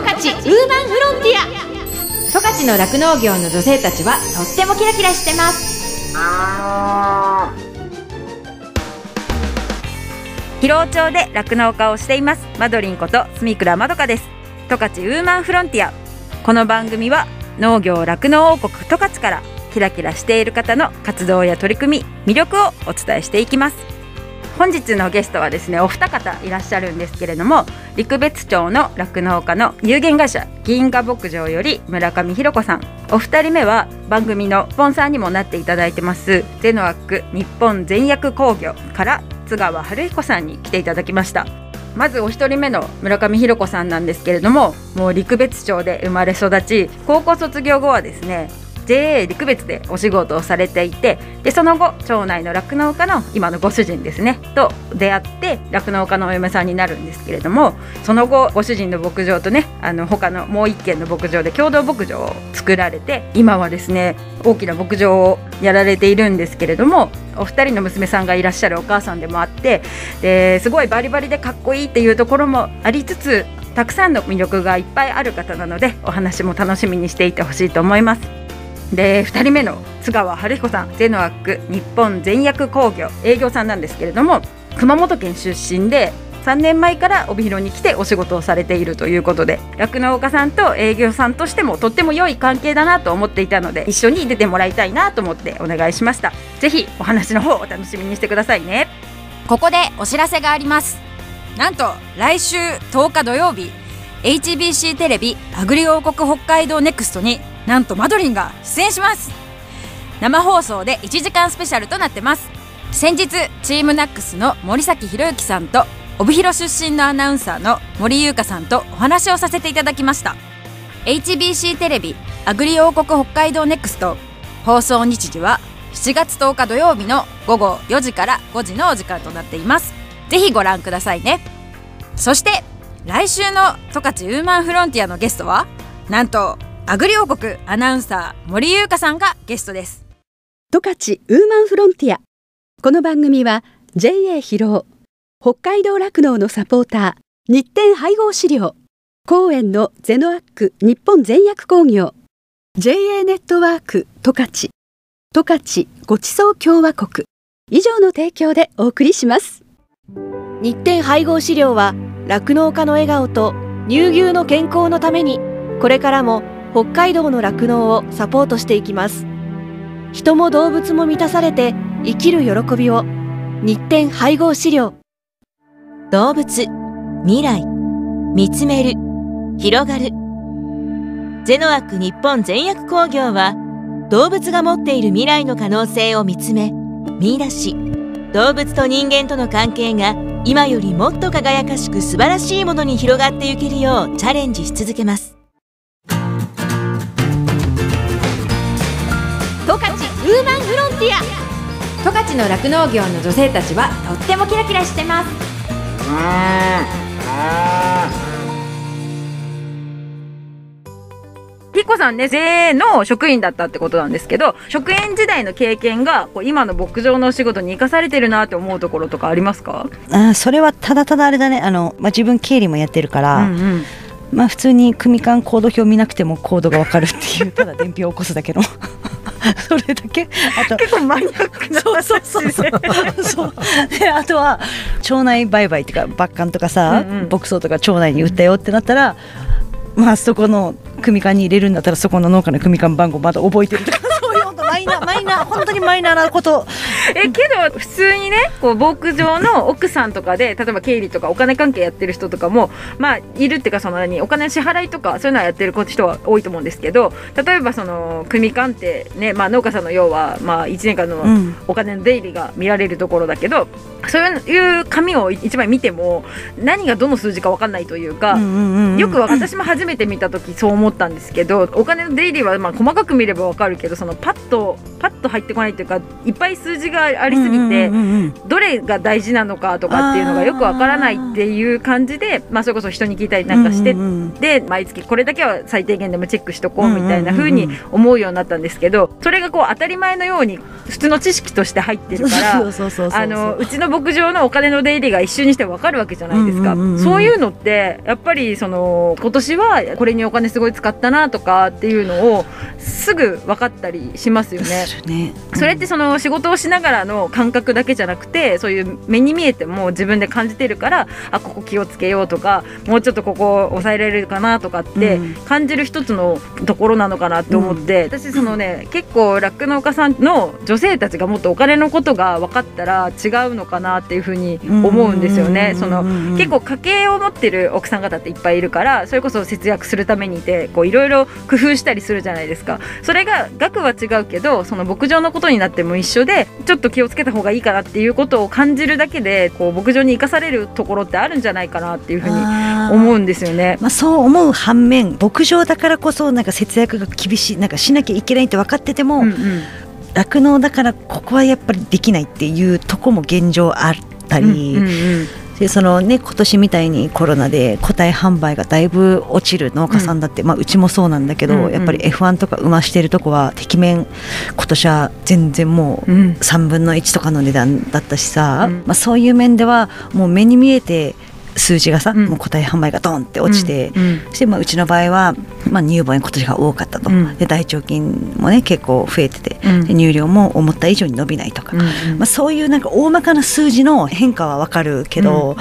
十勝ウーマンフロンティア。十勝の酪農業の女性たちはとってもキラキラしてます。広尾町で酪農家をしています。マドリンこと住倉まどかです。十勝ウーマンフロンティア。この番組は農業酪農王国十勝からキラキラしている方の活動や取り組み魅力をお伝えしていきます。本日のゲストはですねお二方いらっしゃるんですけれども陸別町の酪農家の有限会社銀河牧場より村上ひろ子さん。お二人目は番組のスポンサーにもなっていただいてますゼノアック日本全薬工業から津川春彦さんに来ていただきました。まずお一人目の村上ひろ子さんなんですけれどももう陸別町で生まれ育ち高校卒業後はですね JA 陸別でお仕事をされていてでその後町内の酪農家の今のご主人ですねと出会って酪農家のお嫁さんになるんですけれどもその後ご主人の牧場とねあの他のもう一軒の牧場で共同牧場を作られて今はですね大きな牧場をやられているんですけれどもお二人の娘さんがいらっしゃるお母さんでもあってですごいバリバリでかっこいいっていうところもありつつたくさんの魅力がいっぱいある方なのでお話も楽しみにしていてほしいと思います。で2人目の津川春彦さんゼノアック日本全薬工業営業さんなんですけれども熊本県出身で3年前から帯広に来てお仕事をされているということで酪農家さんと営業さんとしてもとっても良い関係だなと思っていたので一緒に出てもらいたいなと思ってお願いしました。ぜひお話の方をお楽しみにしてくださいね。ここでお知らせがあります。なんと来週10日土曜日 HBC テレビアグリ王国北海道ネクストになんとマドリンが出演します。生放送で1時間スペシャルとなってます。先日チームナックスの森崎博之さんと帯広出身のアナウンサーの森優香さんとお話をさせていただきました。HBC テレビアグリ王国北海道ネクスト。放送日時は7月10日土曜日の午後4時から5時のお時間となっています。ぜひご覧くださいね。そして来週の十勝ウーマンフロンティアのゲストはなんとアグリ王国アナウンサー森優香さんがゲストです。十勝ウーマンフロンティア。この番組は JA 広尾北海道酪農のサポーター日展配合資料。公園のゼノアック日本全薬工業。JA ネットワーク十勝十勝ごちそう共和国。以上の提供でお送りします。日展配合資料は酪農家の笑顔と乳牛の健康のためにこれからも北海道の酪農をサポートしていきます。人も動物も満たされて生きる喜びを日展配合資料。動物未来。見つめる。広がる。ゼノアック日本全薬工業は動物が持っている未来の可能性を見つめ見出し。動物と人間との関係が今よりもっと輝かしく素晴らしいものに広がっていけるようチャレンジし続けます。十勝の酪農業の女性たちはとってもキラキラしてます。ピコさんね JA の職員だったってことなんですけど職員時代の経験がこう今の牧場のお仕事に生かされてるなって思うところとかありますか？あそれはただただあれだね。あの、まあ、自分経理もやってるから、うんうん。まあ普通に組間コード表見なくてもコードがわかるっていうただ伝票を起こすだけの それだけ？あと結構マニアックな話そうそうそう。そう。であとは町内売買っていうか抜管とかさ、うんうん。牧草とか町内に売ったよってなったらまあそこの組間に入れるんだったらそこの農家の組間番号まだ覚えてるとかそういう本当マイナーマイナー本当にマイナーなこと えけど普通にねこう牧場の奥さんとかで例えば経理とかお金関係やってる人とかもまあいるっていうかその何お金支払いとかそういうのはやってる人は多いと思うんですけど例えばその組間ってね、まあ、農家さんの要はまあ1年間のうんお金の出入りが見られるところだけど、そういう紙を一枚見ても何がどの数字か分かんないというか。うんうんうんうんよく私も初めて見た時そう思ったんですけどお金の出入りはまあ細かく見ればわかるけどそのパッとパッと入ってこないっていうかいっぱい数字がありすぎて、どれが大事なのかとかっていうのがよくわからないっていう感じでまあ、それこそ人に聞いたりなんかして、で毎月これだけは最低限でもチェックしとこうみたいな風に思うようになったんですけどそれがこう当たり前のように普通の知識として入ってるからそうちの牧場のお金の出入りが一瞬にしてわかるわけじゃないですか、そういうのってやっぱりその今年はこれにお金すごい使ったなとかっていうのをすぐ分かったりしますよね。ね。それってその仕事をしながらの感覚だけじゃなくてそういう目に見えても自分で感じてるからあここ気をつけようとかもうちょっとここ抑えられるかなとかってうん。感じる一つのところなのかなって思って、私そのね結構酪農家さんの女性たちがもっとお金のことが分かったら違うのかなっていうふうに思うんですよね。その結構家計を持ってる奥さん方っていっぱいいるからそれこそ節約するためにいてこういろいろ工夫したりするじゃないですか。それが額は違うけどその牧場のことになっても一緒でちょっと気をつけた方がいいかなっていうことを感じるだけでこう牧場に生かされるところってあるんじゃないかなっていうふうに思うんですよね。まあ、そう思う反面牧場だからこそなんか節約が厳しいなんかしなきゃいけないって分かっててもうんうん。酪農、だからここはやっぱりできないっていうとこも現状あったり、うんうんでそのね今年みたいにコロナで個体販売がだいぶ落ちる農家さんだって、まあ、うちもそうなんだけど、うんうん。やっぱり F1 とか馬ましてるとこはてきめん今年は全然もううん。3分の1とかの値段だったしさ、うん。まあ、そういう面ではもう目に見えて数字がさ、うん。もう個体販売がドンって落ちて、うん。うん。そしてまあうちの場合は、まあ、乳母に今年が多かったと、うん。で大腸菌もね結構増えてて、乳量も思った以上に伸びないとか、まあ、そういうなんか大まかな数字の変化はわかるけど、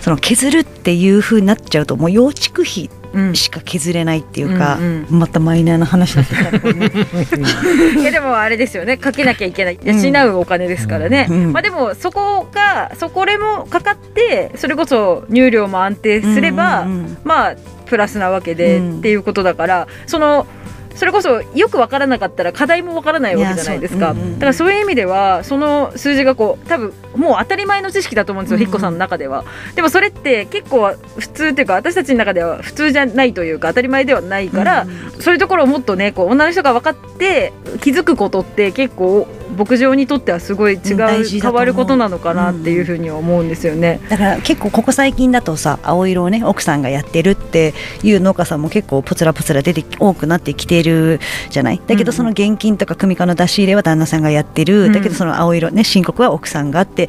その削るっていう風になっちゃうともう養畜費うん。しか削れないっていうか、うんまたマイナーな話だった いやでもあれですよね。かけなきゃいけない。養うお金ですからね、うんまあでもそこがそこれもかかってそれこそ乳量も安定すれば、うんうんうん。まあプラスなわけで、うん。っていうことだからそのそれこそよく分からなかったら課題も分からないわけじゃないですか、ううんうん。だからそういう意味ではその数字がこう多分もう当たり前の知識だと思うんですよ、うん。ひっこさんの中では。でもそれって結構普通っていうか私たちの中では普通じゃないというか当たり前ではないから、そういうところをもっとねこう女の人が分かって気づくことって結構牧場にとってはすごい違う、変わることなのかなっていうふうには思うんですよね。だから結構ここ最近だとさ青色をね奥さんがやってるっていう農家さんも結構ポツラポツラ出て多くなってきてるじゃない？だけどその現金とか組化の出し入れは旦那さんがやってる、うん。だけどその青色ね申告は奥さんがって。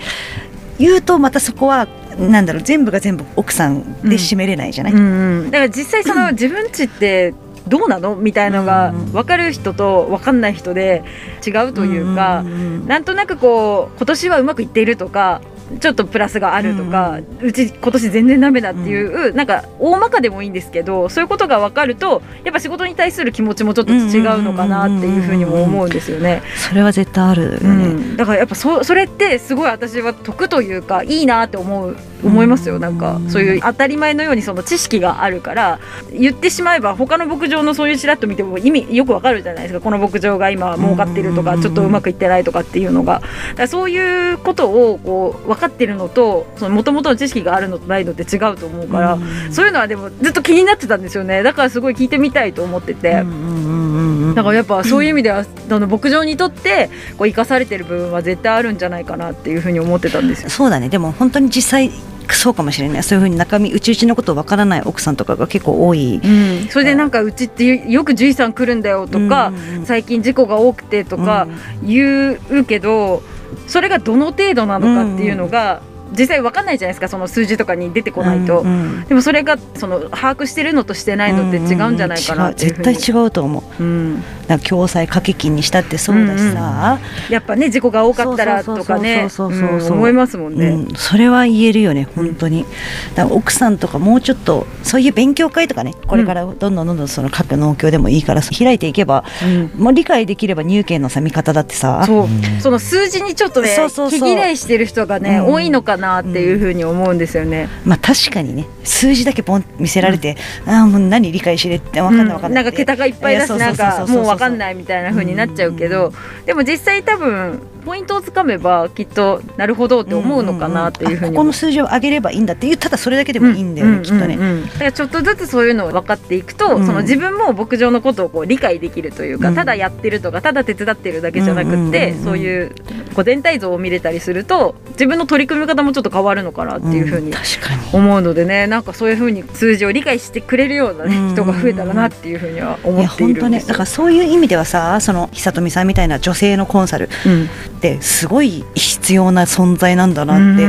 言うとまたそこはなんだろう全部が全部奥さんで占めれないじゃない、うんうん。だから実際その自分ちってどうなの？みたいのがうん分かる人と分かんない人で違うというか、んんん。なんとなくこう今年はうまくいっているとかちょっとプラスがあるとか、うち今年全然ダメだっていう、なんか大まかでもいいんですけどそういうことが分かるとやっぱ仕事に対する気持ちもちょっと違うのかなっていうふうにも思うんですよね。それは絶対あるよね、うん、だからやっぱそそれってすごい私は得というかいいなって思う思いますよ。なんかそういう当たり前のようにその知識があるから言ってしまえば他の牧場のそういうちらっと見ても意味よくわかるじゃないですか。この牧場が今儲かってるとかちょっとうまくいってないとかっていうのが。だそういうことをこう分かってるのともともとの知識があるのとないのって違うと思うから、そういうのはでもずっと気になってたんですよね。だからすごい聞いてみたいと思ってて。だからやっぱそういう意味では、あの牧場にとってこう生かされてる部分は絶対あるんじゃないかなっていうふうに思ってたんですよ。そうだね。でも本当に実際そうかもしれない。そういうふうに中身うちうちのことわからない奥さんとかが結構多い、うん、それでなんかうちってよく獣医さん来るんだよとか、うんうん最近事故が多くてとか言うけど、それがどの程度なのかっていうのが、実際わかんないじゃないですかその数字とかに出てこないと、うんうん。でもそれがその把握してるのとしてないのって違うんじゃないかなっていうふうに、違う絶対違うと思ううん、だ共済掛け金にしたってそうだしさ、やっぱね事故が多かったらとかね。思いますもんね。うん、それは言えるよね本当に、だから奥さんとかもうちょっとそういう勉強会とかねこれからどんどんどんどんその各農協でもいいから開いていけば、うん。もう理解できれば入券のさ見方だってさ。そう。その数字にちょっとねそうそうそう。毛嫌いしてる人がね、うん。多いのかなっていうふうに思うんですよね。まあ確かにね。数字だけポン見せられて、ああもう何理解しれって分かんない分かんない、なんか桁がいっぱいだしなんかもう分かんないみたいな風になっちゃうけどでも実際多分ポイントをつかめばきっとなるほどって思うのかなっていうふうにここの数字を上げればいいんだっていうただそれだけでもいいんだよね、きっとね、だからちょっとずつそういうのを分かっていくと、その自分も牧場のことをこう理解できるというか、ただやってるとかただ手伝ってるだけじゃなくて、そういうこう全体像を見れたりすると自分の取り組み方もちょっと変わるのかなっていうふうに思うのでねなんかそういうふうに数字を理解してくれるような、ね、人が増えたらなっていうふうには思っているんですね、だからそういう意味ではさその久富さんみたいな女性のコンサルってすごい必要な存在なんだなって、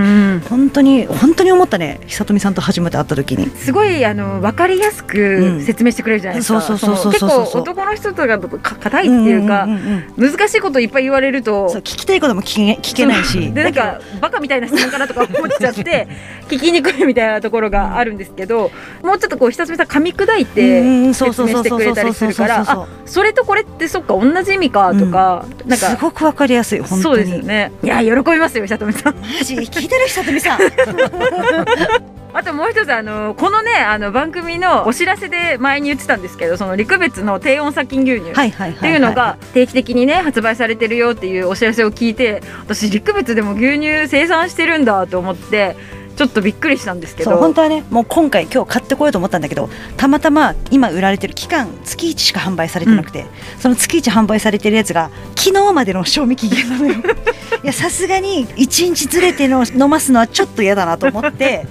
本当に本当に思ったね久富さんと初めて会った時に。すごいあの分かりやすく説明してくれるじゃないですか、結構男の人とかと硬いっていうか、難しいこといっぱい言われると聞きたいことも聞け聞けないしでなんかバカみたいな質問かなとか思っちゃって 聞きにくいみたいなところがあるんですけどもうちょっとこう久住さん噛み砕いて説明してくれたりするからあそれとこれってそっか同じ意味かとか、うん、なんかすごくわかりやすい本そうですよね。いや喜びますよ久富さん。マジ？聞いてる久富さん。あともう一つあのこのねあの番組のお知らせで前に言ってたんですけどその陸別の低温殺菌牛乳。っていうのが定期的にね発売されてるよっていうお知らせを聞いて私陸別でも牛乳生産してるんだと思ってちょっとびっくりしたんですけど。本当はねもう今回今日買ってこようと思ったんだけどたまたま今売られてる期間月1しか販売されてなくて、うん、その月1販売されてるやつが昨日までの賞味期限なのよ。いやさすがに1日ずれての飲ますのはちょっと嫌だなと思って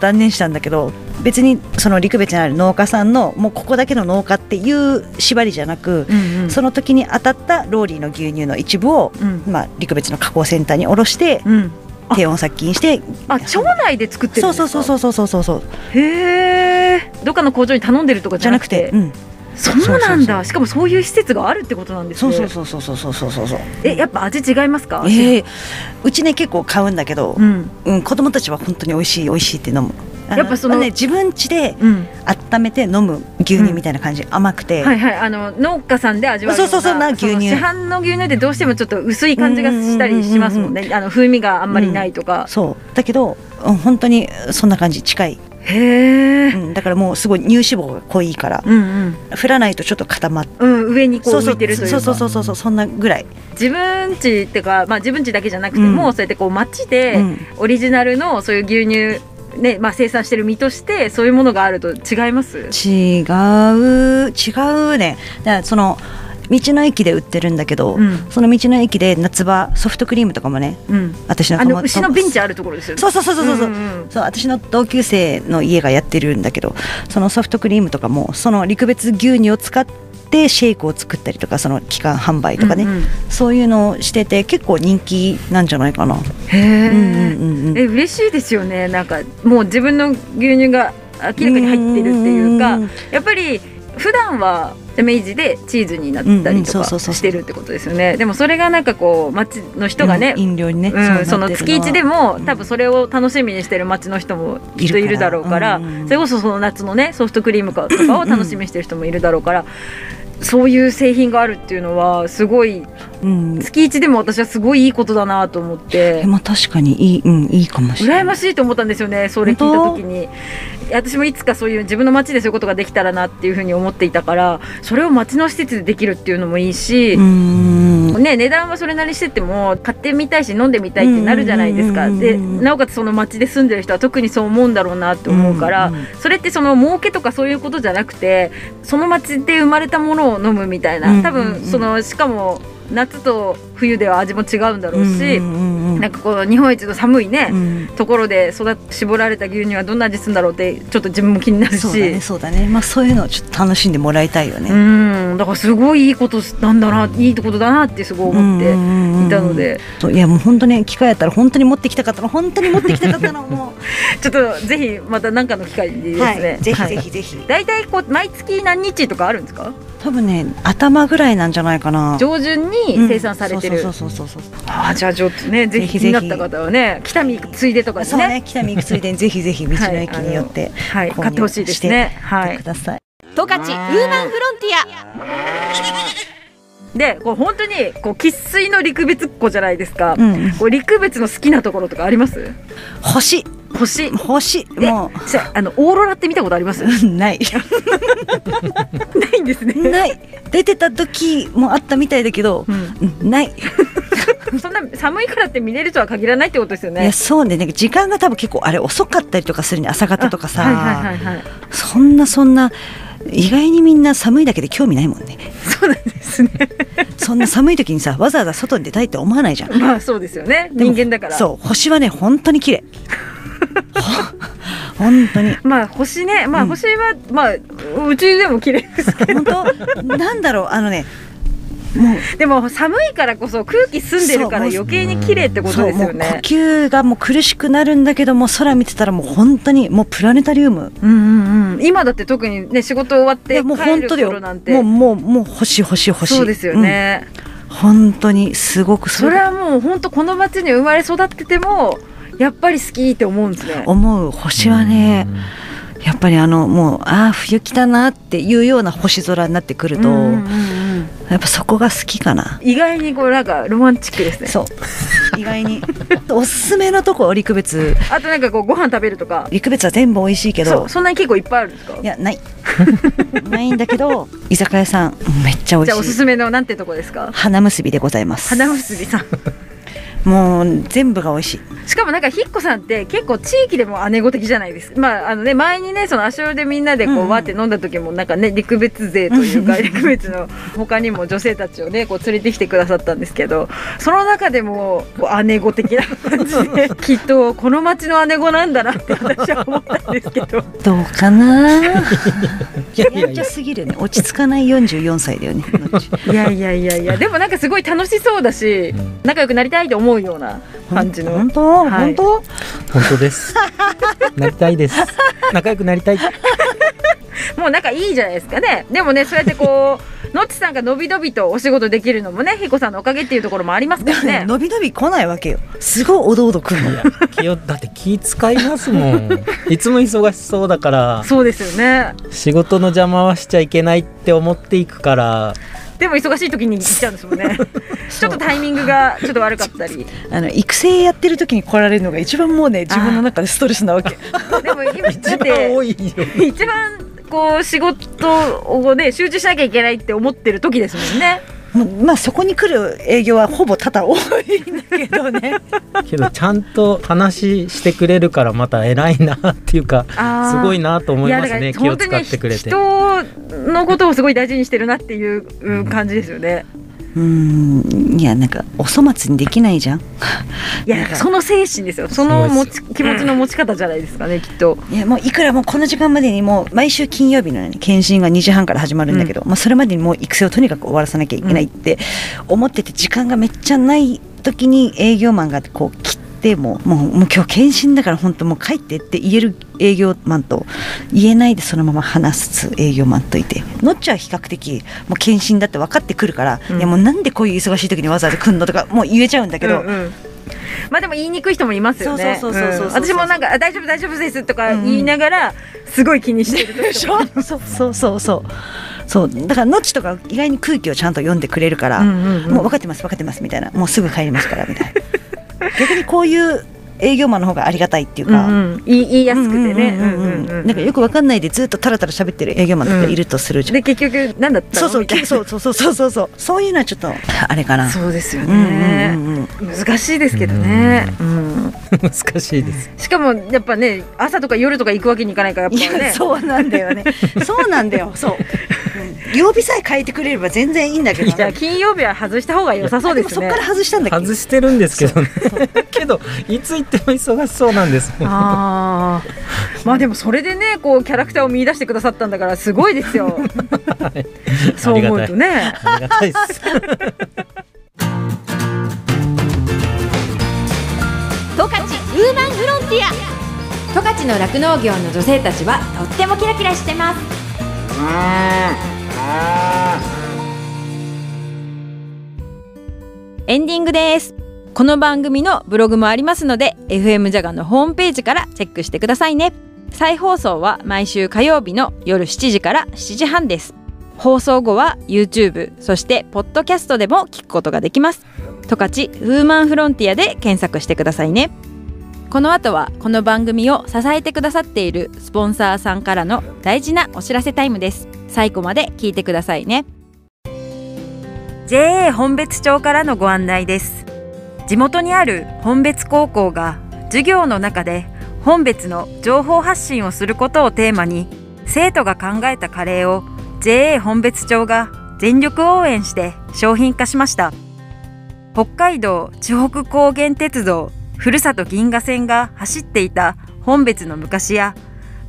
断念したんだけど別にその陸別にある農家さんのもうここだけの農家っていう縛りじゃなく、うんうん、その時に当たったローリーの牛乳の一部を、うん、まあ、陸別の加工センターに卸して、うん、低温殺菌してあ町内で作ってるんですか？そうそうそうそうそうそうへえどっかの工場に頼んでるとかじゃなくて、うん、そうなんだ。しかもそういう施設があるってことなんですね。そうそうそうそうそうそうそうそう。えやっぱ味違いますか、えー、うちね結構買うんだけど、うん。うん、子供たちは本当に美味しい美味しいって飲むやっぱその、ね、自分家で温めて飲む牛乳みたいな感じ、うん、甘くて、はいはい。あの農家さんで味わうそうそうそうな牛乳。市販の牛乳でどうしてもちょっと薄い感じがしたりしますもんね。あの風味があんまりないとか、そう。だけど本当にそんな感じ近い。へえ、うん、だからもうすごい乳脂肪が濃いから、うんうん、振らないとちょっと固まって、うん、上にこう浮いてるというそうそうそうそうそうそんなぐらい。自分家っていうか、まあ、自分家だけじゃなくても、うん、そうやってこう街でオリジナルのそういう牛乳ねまあ、生産してる身としてそういうものがあると違います？違う違うね。だからその道の駅で売ってるんだけど、うん、その道の駅で夏場ソフトクリームとかもね、うん、私のあの牛のベンチあるところですよね。そうそうそうそうそう,、うんうん、そう私の同級生の家がやってるんだけどそのソフトクリームとかもその陸別牛乳を使ってシェイクを作ったりとかその期間販売とかね、うんうん、そういうのをしてて結構人気なんじゃないかな。へえ、うんうんうん、え嬉しいですよね。なんかもう自分の牛乳が明らかに入ってるっていうかやっぱり普段は明治でチーズになったりとかしてるってことですよね。でもそれがなんかこう町の人がね、うん、飲料にね、うん、その月一でも多分それを楽しみにしてる町の人もきっといるだろうから、それこそその夏のねソフトクリームとかを楽しみにしてる人もいるだろうから、そういう製品があるっていうのはすごい、うん、月一でも私はすごいいいことだなと思って。まあ確かにいい,、うん、いいかもしれない。羨ましいと思ったんですよねそれ聞いた時に。私もいつかそういう自分の街でそういうことができたらなっていうふうに思っていたからそれを街の施設でできるっていうのもいいしね、値段はそれなりにしてても買ってみたいし飲んでみたいってなるじゃないですか。でなおかつその街で住んでる人は特にそう思うんだろうなって思うからそれってその儲けとかそういうことじゃなくてその街で生まれたものを飲むみたいな。多分そのしかも夏と冬では味も違うんだろうし、なんかこう日本一の寒いね、うん、ところで育絞られた牛乳はどんな味するんだろうってちょっと自分も気になるし。そうだねそうだね。まあそういうのをちょっと楽しんでもらいたいよね。うん。だからすごいいいことなんだな、いいことだなってすごい思っていたので。いやもう本当ね機会やったら本当に持ってきたかったの。本当に持ってきたかったのもう。ちょっとぜひまた何かの機会でですね、はい、ぜひぜひぜひ。大体、こう毎月何日とかあるんですか？多分ね頭ぐらいなんじゃないかな。上旬に生産されてる、そうそうそうそうああじゃあちょっとねぜひ気になった方はね北見行くついでとかね。そうね北見行くついでにぜひぜひ道の駅によって、はい、買ってほしいですね。はい。ください。十勝ウーマンフロンティア。でこう本当にこう生粋の陸別っ子じゃないですか、うん。こう陸別の好きなところとかあります？星星。星。えもじゃああのオーロラって見たことあります？う ない。ないんですね、ない。出てた時もあったみたいだけど、うん。ない。そんな寒いからって見れるとは限らないってことですよね。いやそうね。なんか時間が多分結構あれ遅かったりとかするね朝方とかさ、はいはいはいはい。そんなそんな意外にみんな寒いだけで興味ないもんね。そうなんですね。そんな寒い時にさわざわざ外に出たいって思わないじゃん。まあそうですよね。人間だから。そう星はね本当に綺麗。ほ 本当に。まあ星ねまあうん星は、まあ宇宙でも綺麗ですけど。本当？なんだろう？あのねもう。でも寒いからこそ空気澄んでるから余計に綺麗ってことですよそうもう呼ね吸がもう苦しくなるんだけども空見てたらもう本当にもうプラネタリウム。うんうんうん。今だって特にね仕事終わって帰る本当だよ頃なんて。もうもうもう星星星そうですよね、うん。本当にすごく。それはもう本当この町に生まれ育っててもやっぱり好きって思うんですね。思う星はねやっぱりあのもうああ冬来たなっていうような星空になってくると、やっぱそこが好きかな。意外にこうなんかロマンチックですね。そう。意外に。おすすめのとこ陸別。あとなんかこうご飯食べるとか。陸別は全部美味しいけど。そんなに結構いっぱいあるんですか？いやない。ないんだけど居酒屋さんめっちゃ美じゃあお味しいすすめのなんてとこですか？花結びでございます。花結びさんもう全部が美味しい。しかもなんかひっこさんって結構地域でも姉子的じゃないですか。まああのね前にねその足尾でみんなでこう、わーって飲んだ時もなんかね陸別勢というか 陸別の他にも女性たちをねこう連れてきてくださったんですけどその中でもこう姉子的な感じで きっとこの町の姉子なんだなって私は思ったんですけど。どうかな？いやいや。すぎるね。落ち着かない44歳だよねいやいやいやいや。でもなんかすごい楽しそうだし、うん仲良くなりたいと思うような感じの。本当はい。本当本当です。なりたいです。仲良くなりたい。もう仲いいじゃないですかね。でもねそうやってこうのっちさんがのびのびとお仕事できるのもねひこさんのおかげっていうところもありますから ね。伸び伸び来ないわけよ。すごいおどおど来るの。いや気をだって気使いますもん。いつも忙しそうだからそうですよね。仕事の邪魔はしちゃいけないって思っていくからでも忙しい時に行っちゃうんですもんね。ちょっとタイミングがちょっと悪かったり。あの育成やってる時に来られるのが一番もうね自分の中でストレスなわけ。でも今だっ一番て多いよ。一番こう仕事をね集中しなきゃいけないって思ってる時ですもんねまあそこに来る営業はほぼ多々多いんだけどね。けどちゃんと話してくれるからまた偉いなっていうか すごいなと思いますね気を使ってくれて。本当に人のことをすごい大事にしてるなっていううん感じですよね。うーん。いやなんかお粗末にできないじゃん。いやその精神ですよ。その持ち気持ちの持ち方じゃないですかねきっと。いやもういくらもうこの時間までにもう毎週金曜日の、ね、検診が2時半から始まるんだけど、まあ、それまでにもう育成をとにかく終わらさなきゃいけないって思ってて時間がめっちゃない時に営業マンがこう来てもうもうもう今日検診だから本当もう帰ってって言える営業マンと言えないでそのまま話す営業マンといてのっちは比較的もう検診だって分かってくるから、うん。いやもうなんでこういう忙しい時にわざわざ来んのとかもう言えちゃうんだけど、うんうん。まあでも言いにくい人もいますよね。私もなんかあ大丈夫大丈夫ですとか言いながらすごい気にしてる時とか。そうそうそうそう。そう。だからのっちとか意外に空気をちゃんと読んでくれるから、もう分かってます分かってますみたいな。もうすぐ帰りますからみたいな。逆にこういう営業マンの方がありがたいっていうか、うんうん。言い言いやすくてね。うんうんうんうんなんかよく分かんないでずっとタラタラ喋ってる営業マンとかいるとするじゃん、で結局何だったそうそう。そうそうそうそうそうそう。そういうのはちょっとあれかな。そうですようんうんね。うんうん。難しいですけどね。うん。難しいです。しかもやっぱね朝とか夜とか行くわけにいかないからやっいぱね。やそうなんだよね。そうなんだよ。そう、うん 曜日さえ変えてくれれば全然いいんだけど。金曜日は外した方が良さそうですね。でもそっから外したんだ外してるんですけどね。けどいつ行っても忙しそうなんですああまあでもそれでねこうキャラクターを見出してくださったんだからすごいですよ。そう思うとね。ありがたいです。十勝ウーマンフロンティア。十勝の酪農業の女性たちはとってもキラキラしてますエンディングです。この番組のブログもありますので FM ジャガのホームページからチェックしてくださいね。再放送は毎週火曜日の夜7時から7時半です。放送後は YouTube そしてポッドキャストでも聞くことができます。十勝ウーマンフロンティアで検索してくださいね。この後はこの番組を支えてくださっているスポンサーさんからの大事なお知らせタイムです。最後まで聞いてくださいね。JA 本別町からのご案内です。地元にある本別高校が授業の中で本別の情報発信をすることをテーマに生徒が考えたカレーを JA 本別町が全力応援して商品化しました。北海道地北高原鉄道ふるさと銀河線が走っていた本別の昔や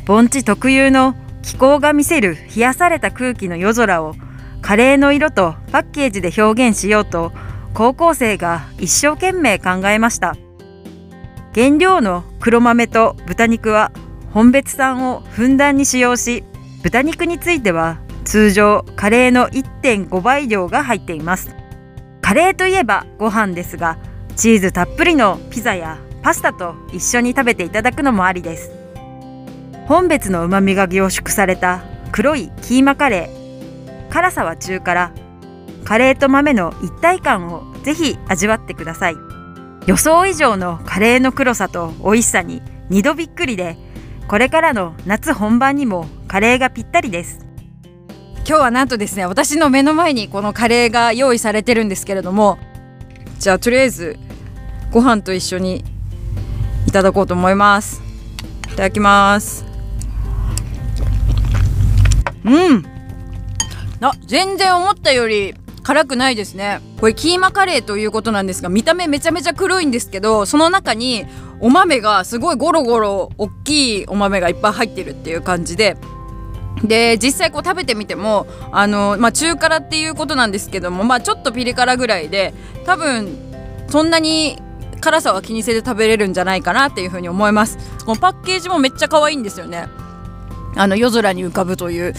盆地特有の気候が見せる冷やされた空気の夜空をカレーの色とパッケージで表現しようと高校生が一生懸命考えました。原料の黒豆と豚肉は本別産をふんだんに使用し豚肉については通常カレーの1.5倍量が入っています。カレーといえばご飯ですがチーズたっぷりのピザやパスタと一緒に食べていただくのもありです。本別の旨味が凝縮された黒いキーマカレー。辛さは中辛。カレーと豆の一体感をぜひ味わってください。予想以上のカレーの黒さと美味しさに2度びっくりでこれからの夏本番にもカレーがぴったりです。今日はなんとですね私の目の前にこのカレーが用意されてるんですけれども。じゃあとりあえずご飯と一緒にいただこうと思います。いただきます。うん。あ全然思ったより辛くないですね。これキーマカレーということなんですが見た目めちゃめちゃ黒いんですけどその中にお豆がすごいゴロゴロ大きいお豆がいっぱい入ってるっていう感じで。で実際こう食べてみてもあの、まあ、中辛っていうことなんですけども、まあ、ちょっとピリ辛ぐらいで多分そんなに辛さは気にせず食べれるんじゃないかなっていうふうに思います。このパッケージもめっちゃ可愛いんですよね。あの夜空に浮かぶという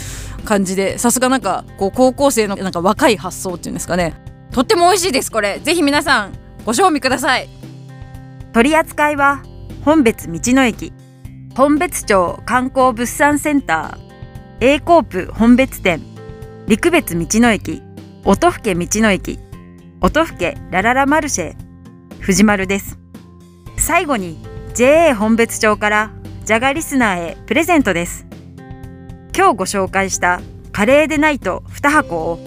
感じでさすがなんかこう高校生のなんか若い発想っていうんですかね。とっても美味しいですこれ。ぜひ皆さんご賞味ください。取り扱いは本別道の駅。本別町観光物産センター。A コープ本別店。陸別道の駅。音更道の駅。音更ラララマルシェ。藤丸です。最後に JA 本別町からジャガリスナーへプレゼントです。今日ご紹介したカレーでないと2箱を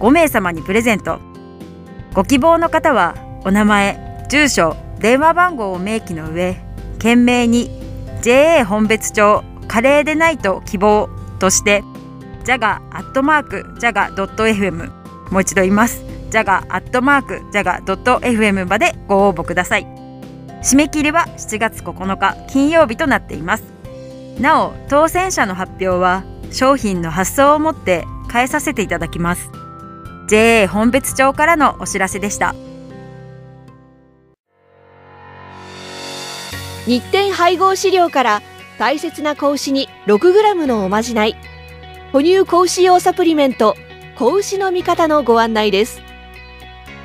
5名様にプレゼント。ご希望の方はお名前住所電話番号を明記の上懸命に JA 本別町カレーでないと希望としてジャガアットマークジャガドット FM もう一度言います。ジャガアットマークジャガドット FM までご応募ください。締め切りは7月9日金曜日となっています。なお当選者の発表は商品の発送をもって変えさせていただきます。JA 本別町からのお知らせでした。日展配合飼料から大切な子牛に 6g のおまじない。哺乳子牛用サプリメント子牛の味方のご案内です。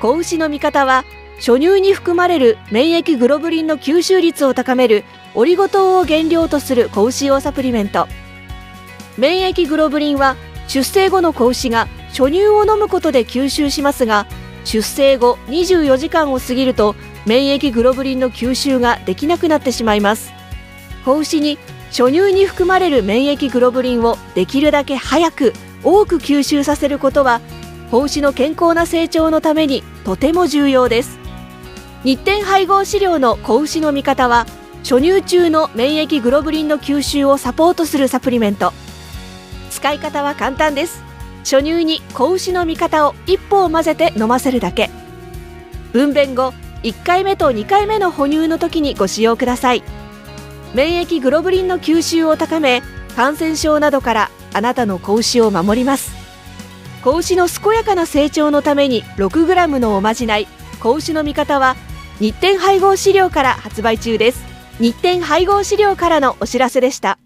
子牛の味方は初乳に含まれる免疫グロブリンの吸収率を高めるオリゴ糖を原料とする子牛用サプリメント。免疫グロブリンは出生後の子牛が初乳を飲むことで吸収しますが出生後24時間を過ぎると免疫グロブリンの吸収ができなくなってしまいます。子牛に初乳に含まれる免疫グロブリンをできるだけ早く多く吸収させることは子牛の健康な成長のためにとても重要です。日展配合飼料の子牛の味方は初乳中の免疫グロブリンの吸収をサポートするサプリメント。使い方は簡単です。初乳に子牛の味方を一歩を混ぜて飲ませるだけ。分娩後1回目と2回目の哺乳の時にご使用ください。免疫グロブリンの吸収を高め感染症などからあなたの子牛を守ります。子牛の健やかな成長のために 6g のおまじない。子牛の味方は日展配合飼料から発売中です。日展配合飼料からのお知らせでした。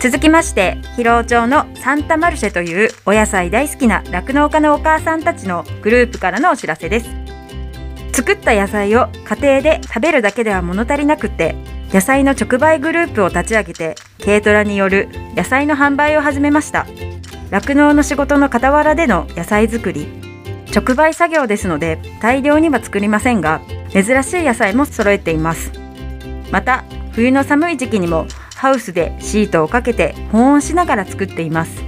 続きまして広尾町のサンタマルシェというお野菜大好きな酪農家のお母さんたちのグループからのお知らせです。作った野菜を家庭で食べるだけでは物足りなくて野菜の直売グループを立ち上げて軽トラによる野菜の販売を始めました。酪農の仕事の傍らでの野菜作り。直売作業ですので大量には作りませんが珍しい野菜も揃えています。また冬の寒い時期にもハウスでシートをかけて保温しながら作っています。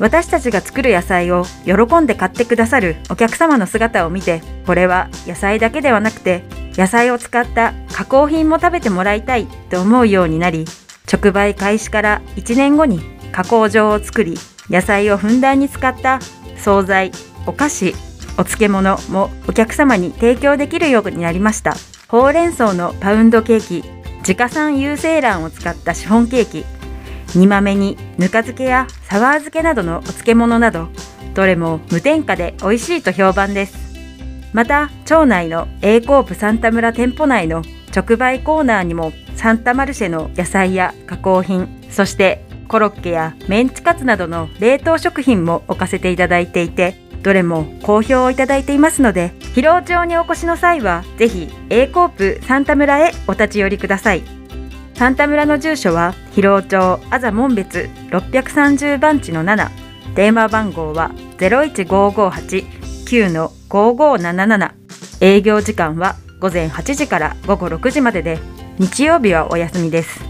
私たちが作る野菜を喜んで買ってくださるお客様の姿を見てこれは野菜だけではなくて野菜を使った加工品も食べてもらいたいと思うようになり直売開始から1年後に加工場を作り野菜をふんだんに使った惣菜お菓子お漬物もお客様に提供できるようになりました。ほうれん草のパウンドケーキ自家産有精卵を使ったシフォンケーキ。煮豆にぬか漬けやサワー漬けなどのお漬物などどれも無添加で美味しいと評判です。また町内の A コープサンタ村店舗内の直売コーナーにもサンタマルシェの野菜や加工品そしてコロッケやメンチカツなどの冷凍食品も置かせていただいていてどれも好評をいただいていますので広尾町にお越しの際はぜひ A コープサンタ村へお立ち寄りください。サンタ村の住所は広尾町あざ門別630番地の7電話番号は01558-9-5577営業時間は午前8時から午後6時までで日曜日はお休みです。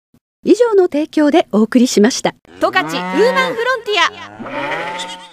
以上の提供でお送りしました。十勝ウーマンフロンティア。